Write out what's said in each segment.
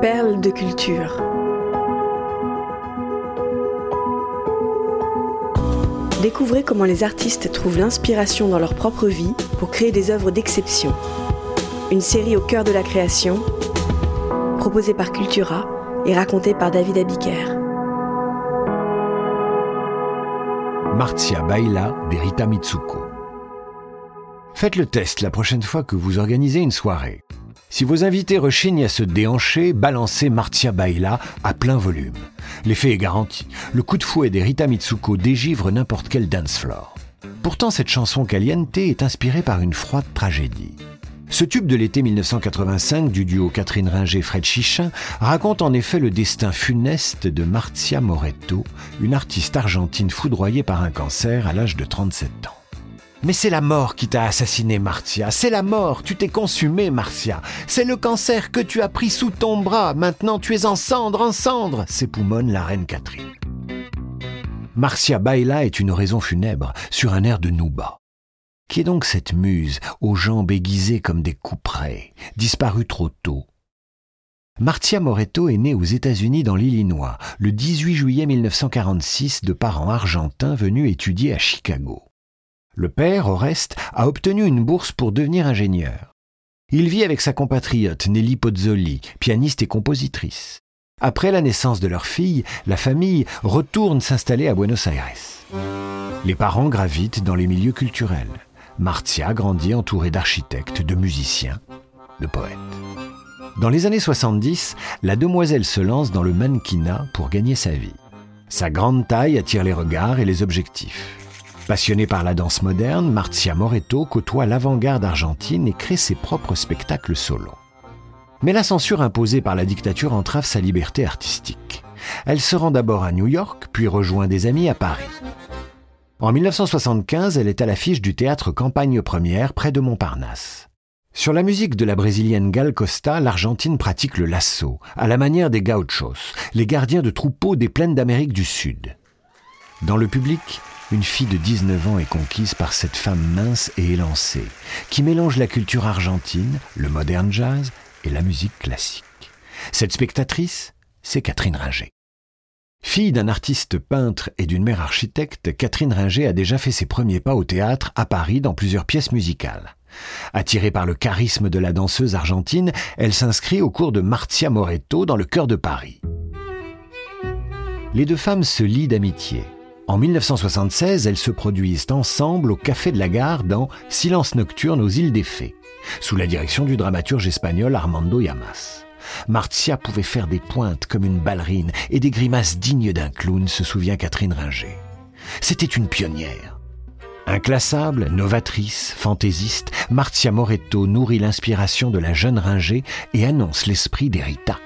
Perles de culture. Découvrez comment les artistes trouvent l'inspiration dans leur propre vie pour créer des œuvres d'exception. Une série au cœur de la création, proposée par Cultura et racontée par David Abiker. Martia Baila d'Erita Mitsuko. Faites le test la prochaine fois que vous organisez une soirée. Si vos invités rechignent à se déhancher, balancez Martia Baila à plein volume. L'effet est garanti. Le coup de fouet des Rita Mitsuko dégivre n'importe quel dance floor. Pourtant, cette chanson caliente est inspirée par une froide tragédie. Ce tube de l'été 1985 du duo Catherine Ringer-Fred Chichin raconte en effet le destin funeste de Marcia Moretto, une artiste argentine foudroyée par un cancer à l'âge de 37 ans. Mais c'est la mort qui t'a assassiné, Marcia. C'est la mort. Tu t'es consumée, Marcia. C'est le cancer que tu as pris sous ton bras. Maintenant, tu es en cendre, en cendre, s'époumonne la reine Catherine. Marcia Baila est une raison funèbre, sur un air de Nouba. Qui est donc cette muse, aux jambes aiguisées comme des couperets, disparue trop tôt? Marcia Moretto est née aux États-Unis dans l'Illinois, le 18 juillet 1946 de parents argentins venus étudier à Chicago. Le père, au reste, a obtenu une bourse pour devenir ingénieur. Il vit avec sa compatriote Nelly Pozzoli, pianiste et compositrice. Après la naissance de leur fille, la famille retourne s'installer à Buenos Aires. Les parents gravitent dans les milieux culturels. Martia grandit entourée d'architectes, de musiciens, de poètes. Dans les années 70, la demoiselle se lance dans le mannequinat pour gagner sa vie. Sa grande taille attire les regards et les objectifs. Passionnée par la danse moderne, Marcia Moretto côtoie l'avant-garde argentine et crée ses propres spectacles solo. Mais la censure imposée par la dictature entrave sa liberté artistique. Elle se rend d'abord à New York, puis rejoint des amis à Paris. En 1975, elle est à l'affiche du théâtre Campagne Première près de Montparnasse. Sur la musique de la brésilienne Gal Costa, l'Argentine pratique le lasso, à la manière des gauchos, les gardiens de troupeaux des plaines d'Amérique du Sud. Dans le public, une fille de 19 ans est conquise par cette femme mince et élancée, qui mélange la culture argentine, le moderne jazz et la musique classique. Cette spectatrice, c'est Catherine Ringer. Fille d'un artiste peintre et d'une mère architecte, Catherine Ringer a déjà fait ses premiers pas au théâtre à Paris dans plusieurs pièces musicales. Attirée par le charisme de la danseuse argentine, elle s'inscrit au cours de Marcia Moretto dans le cœur de Paris. Les deux femmes se lient d'amitié. En 1976, elles se produisent ensemble au Café de la Gare dans Silence nocturne aux îles des Fées, sous la direction du dramaturge espagnol Armando Llamas. Marcia pouvait faire des pointes comme une ballerine et des grimaces dignes d'un clown, se souvient Catherine Ringer. C'était une pionnière. Inclassable, novatrice, fantaisiste, Marcia Moretto nourrit l'inspiration de la jeune Ringer et annonce l'esprit d'Erita.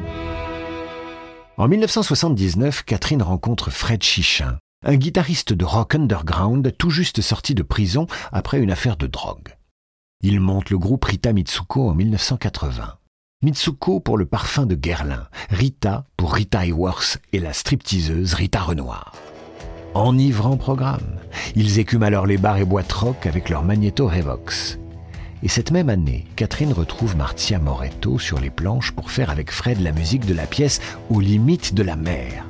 En 1979, Catherine rencontre Fred Chichin, un guitariste de rock underground tout juste sorti de prison après une affaire de drogue. Il monte le groupe Rita Mitsuko en 1980. Mitsuko pour le parfum de Guerlain, Rita pour Rita Hayworth et la stripteaseuse Rita Renoir. Enivrant programme, ils écument alors les bars et boîtes rock avec leur magnéto Revox. Et cette même année, Catherine retrouve Martia Moretto sur les planches pour faire avec Fred la musique de la pièce Aux limites de la mer,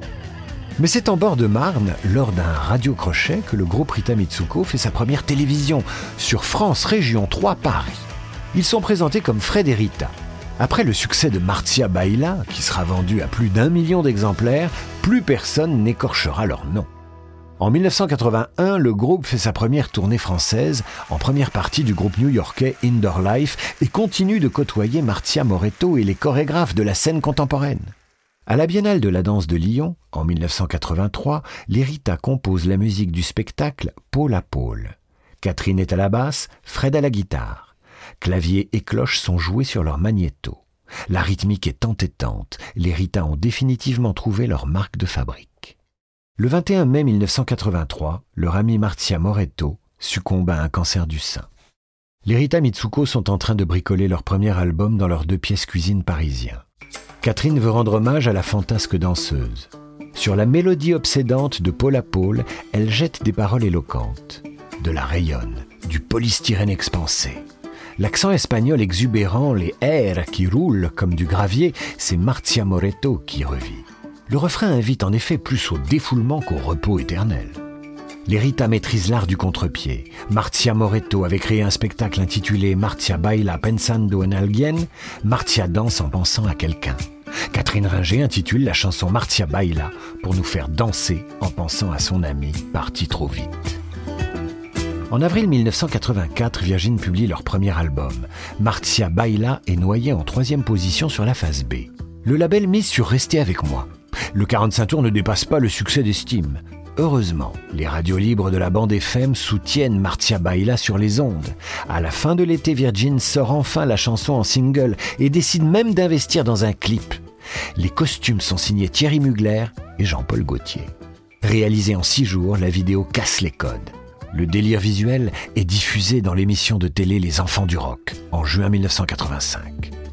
mais c'est en bord de Marne, lors d'un radio-crochet, que le groupe Rita Mitsuko fait sa première télévision, sur France Région 3 Paris. Ils sont présentés comme Fred. Après le succès de Martia Baila, qui sera vendu à plus d'un million d'exemplaires, plus personne n'écorchera leur nom. En 1981, le groupe fait sa première tournée française, en première partie du groupe new-yorkais Indoor Life, et continue de côtoyer Martia Moretto et les chorégraphes de la scène contemporaine. À la Biennale de la danse de Lyon, en 1983, Lérita compose la musique du spectacle Pôle à Pôle. Catherine est à la basse, Fred à la guitare. Clavier et cloche sont joués sur leur magnéto. La rythmique est entêtante. Les Rita ont définitivement trouvé leur marque de fabrique. Le 21 mai 1983, leur ami Martia Moretto succombe à un cancer du sein. Les Rita Mitsuko sont en train de bricoler leur premier album dans leurs deux pièces cuisine parisiens. Catherine veut rendre hommage à la fantasque danseuse. Sur la mélodie obsédante de Paul à Paul, elle jette des paroles éloquentes. De la rayonne, du polystyrène expansé. L'accent espagnol exubérant, les R qui roulent comme du gravier, c'est Marcia Moreto qui revit. Le refrain invite en effet plus au défoulement qu'au repos éternel. L'Erita maîtrise l'art du contre-pied. Marcia Moreto avait créé un spectacle intitulé Marcia baila pensando en alguien, Marcia danse en pensant à quelqu'un. Catherine Ringer intitule la chanson Marcia baila pour nous faire danser en pensant à son ami parti trop vite. En avril 1984, Virgin publie leur premier album. Marcia Baila est noyé en troisième position sur la phase B. Le label mise sur Rester avec moi. Le 45 tours ne dépasse pas le succès d'estime. Heureusement, les radios libres de la bande FM soutiennent Martia Baila sur les ondes. À la fin de l'été, Virgin sort enfin la chanson en single et décide même d'investir dans un clip. Les costumes sont signés Thierry Mugler et Jean-Paul Gaultier. Réalisée en six jours, la vidéo casse les codes. Le délire visuel est diffusé dans l'émission de télé Les Enfants du Rock en juin 1985.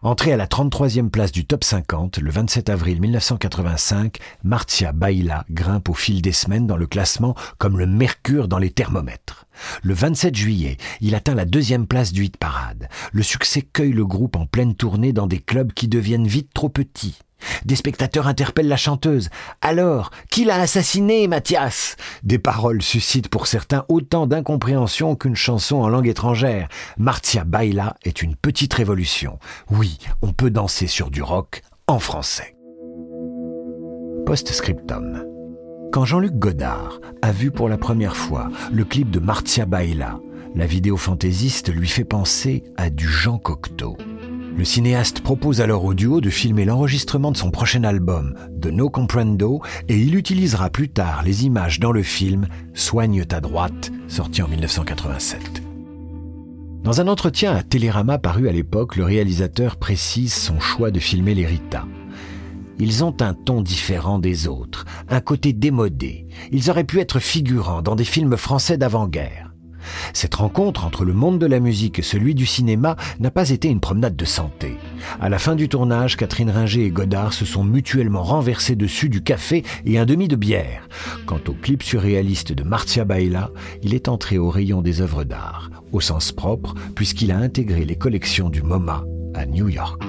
Entrée à la 33e place du top 50, le 27 avril 1985, Martia Baila grimpe au fil des semaines dans le classement comme le mercure dans les thermomètres. Le 27 juillet, il atteint la deuxième place du hit parade. Le succès cueille le groupe en pleine tournée dans des clubs qui deviennent vite trop petits. Des spectateurs interpellent la chanteuse. Alors, qui l'a assassiné, Mathias? Des paroles suscitent pour certains autant d'incompréhension qu'une chanson en langue étrangère. Martia Baila est une petite révolution. Oui, on peut danser sur du rock en français. Post-scriptum. Quand Jean-Luc Godard a vu pour la première fois le clip de Martia Baila, la vidéo fantaisiste lui fait penser à du Jean Cocteau. Le cinéaste propose alors au duo de filmer l'enregistrement de son prochain album, de No Comprendo, et il utilisera plus tard les images dans le film Soigne ta droite, sorti en 1987. Dans un entretien à Télérama paru à l'époque, le réalisateur précise son choix de filmer les Rita. Ils ont un ton différent des autres, un côté démodé. Ils auraient pu être figurants dans des films français d'avant-guerre. Cette rencontre entre le monde de la musique et celui du cinéma n'a pas été une promenade de santé. À la fin du tournage, Catherine Ringer et Godard se sont mutuellement renversés dessus du café et un demi de bière. Quant au clip surréaliste de Marcia Baila, il est entré au rayon des œuvres d'art, au sens propre, puisqu'il a intégré les collections du MoMA à New York.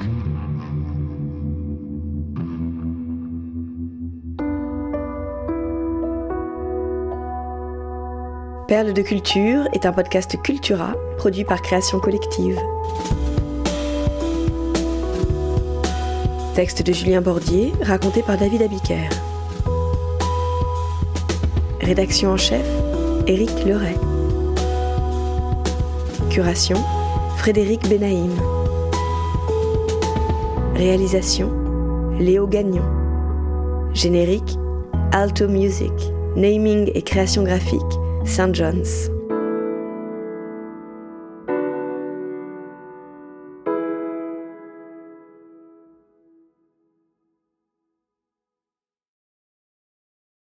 Perle de culture est un podcast Cultura produit par Création Collective. Texte de Julien Bordier, raconté par David Abiker. Rédaction en chef, Éric Leray. Curation, Frédéric Benaïm. Réalisation, Léo Gagnon. Générique, Alto Music. Naming et création graphique, St. John's.